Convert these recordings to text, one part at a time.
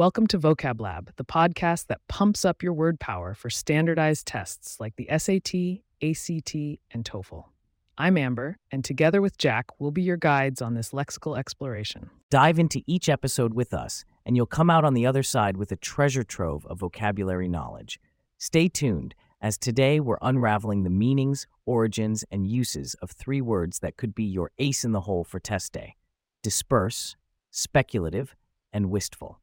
Welcome to Vocab Lab, the podcast that pumps up your word power for standardized tests like the SAT, ACT, and TOEFL. I'm Amber, and together with Jack, we'll be your guides on this lexical exploration. Dive into each episode with us, and you'll come out on the other side with a treasure trove of vocabulary knowledge. Stay tuned, as today we're unraveling the meanings, origins, and uses of three words that could be your ace in the hole for test day disperse, speculative, and wistful.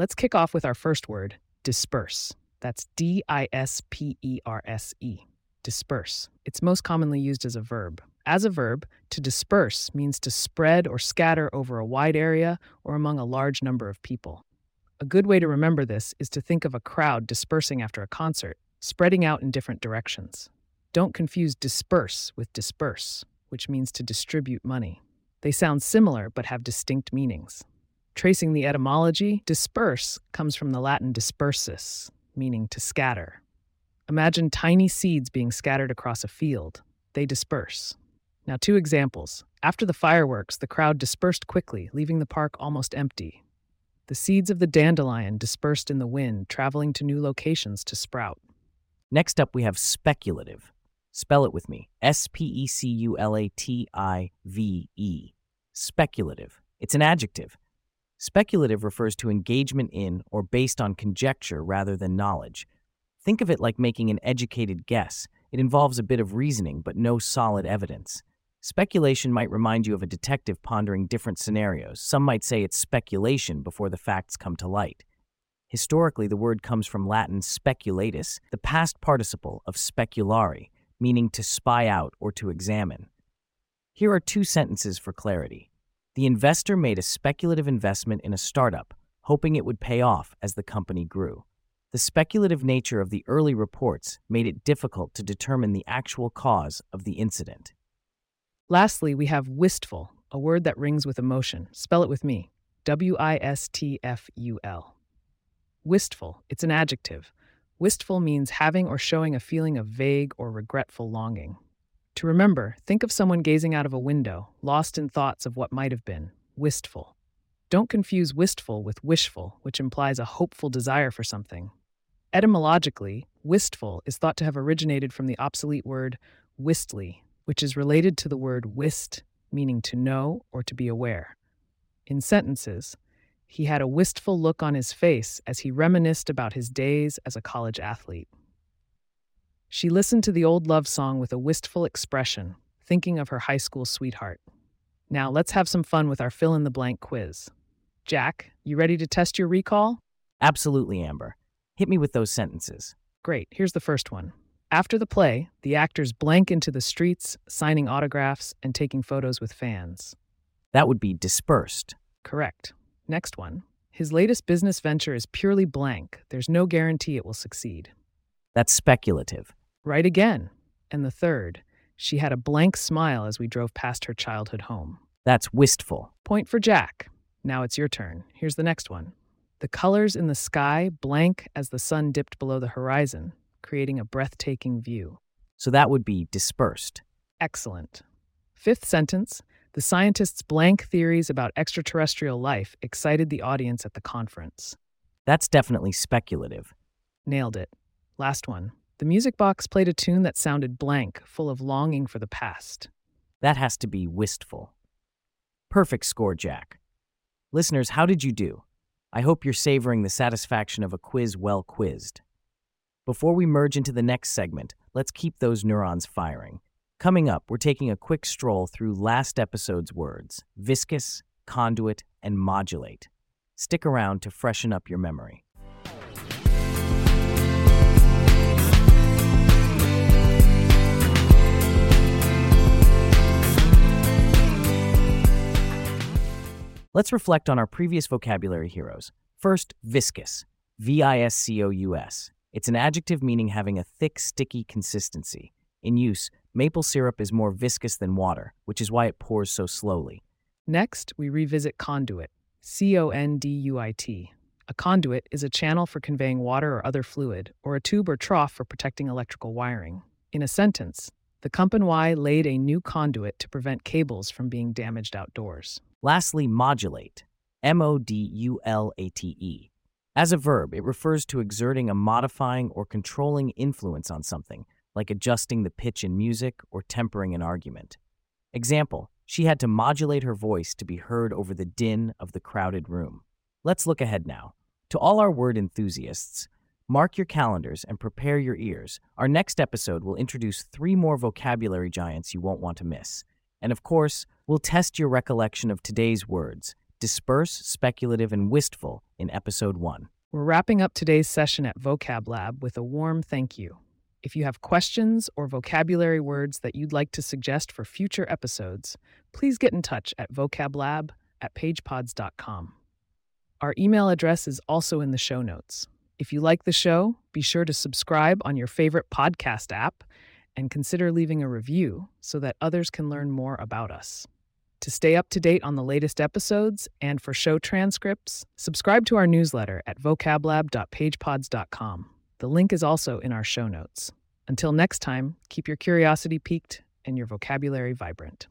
Let's kick off with our first word, disperse. That's D I S P E R S E. Disperse. It's most commonly used as a verb. As a verb, to disperse means to spread or scatter over a wide area or among a large number of people. A good way to remember this is to think of a crowd dispersing after a concert, spreading out in different directions. Don't confuse disperse with disburse, which means to distribute money. They sound similar but have distinct meanings. Tracing the etymology, disperse comes from the Latin dispersus, meaning to scatter. Imagine tiny seeds being scattered across a field. They disperse. Now, two examples. After the fireworks, the crowd dispersed quickly, leaving the park almost empty. The seeds of the dandelion dispersed in the wind, traveling to new locations to sprout. Next up, we have speculative. Spell it with me S P E C U L A T I V E. Speculative. It's an adjective. Speculative refers to engagement in or based on conjecture rather than knowledge. Think of it like making an educated guess. It involves a bit of reasoning, but no solid evidence. Speculation might remind you of a detective pondering different scenarios. Some might say it's speculation before the facts come to light. Historically, the word comes from Latin speculatus, the past participle of speculare, meaning to spy out or to examine. Here are two sentences for clarity. The investor made a speculative investment in a startup, hoping it would pay off as the company grew. The speculative nature of the early reports made it difficult to determine the actual cause of the incident. Lastly, we have wistful, a word that rings with emotion. Spell it with me W I S T F U L. Wistful, it's an adjective. Wistful means having or showing a feeling of vague or regretful longing. To remember, think of someone gazing out of a window, lost in thoughts of what might have been, wistful. Don't confuse wistful with wishful, which implies a hopeful desire for something. Etymologically, wistful is thought to have originated from the obsolete word wistly, which is related to the word wist, meaning to know or to be aware. In sentences, he had a wistful look on his face as he reminisced about his days as a college athlete. She listened to the old love song with a wistful expression, thinking of her high school sweetheart. Now, let's have some fun with our fill in the blank quiz. Jack, you ready to test your recall? Absolutely, Amber. Hit me with those sentences. Great, here's the first one. After the play, the actors blank into the streets, signing autographs and taking photos with fans. That would be dispersed. Correct. Next one. His latest business venture is purely blank. There's no guarantee it will succeed. That's speculative. Right again. And the third, she had a blank smile as we drove past her childhood home. That's wistful. Point for Jack. Now it's your turn. Here's the next one. The colors in the sky blank as the sun dipped below the horizon, creating a breathtaking view. So that would be dispersed. Excellent. Fifth sentence The scientists' blank theories about extraterrestrial life excited the audience at the conference. That's definitely speculative. Nailed it. Last one. The music box played a tune that sounded blank, full of longing for the past. That has to be wistful. Perfect score, Jack. Listeners, how did you do? I hope you're savoring the satisfaction of a quiz well quizzed. Before we merge into the next segment, let's keep those neurons firing. Coming up, we're taking a quick stroll through last episode's words viscous, conduit, and modulate. Stick around to freshen up your memory. Let's reflect on our previous vocabulary heroes. First, viscous. V I S C O U S. It's an adjective meaning having a thick, sticky consistency. In use, maple syrup is more viscous than water, which is why it pours so slowly. Next, we revisit conduit. C O N D U I T. A conduit is a channel for conveying water or other fluid, or a tube or trough for protecting electrical wiring. In a sentence, the Company laid a new conduit to prevent cables from being damaged outdoors. Lastly, modulate. M O D U L A T E. As a verb, it refers to exerting a modifying or controlling influence on something, like adjusting the pitch in music or tempering an argument. Example, she had to modulate her voice to be heard over the din of the crowded room. Let's look ahead now. To all our word enthusiasts, mark your calendars and prepare your ears. Our next episode will introduce three more vocabulary giants you won't want to miss. And of course, we'll test your recollection of today's words disperse, speculative, and wistful in episode one. We're wrapping up today's session at Vocab Lab with a warm thank you. If you have questions or vocabulary words that you'd like to suggest for future episodes, please get in touch at vocablab at pagepods.com. Our email address is also in the show notes. If you like the show, be sure to subscribe on your favorite podcast app and consider leaving a review so that others can learn mm. more about us. To stay up to date on the latest episodes and for show transcripts, subscribe to our newsletter at vocablab.pagepods.com. The link is also in our show notes. Until next time, keep your curiosity piqued and your vocabulary vibrant.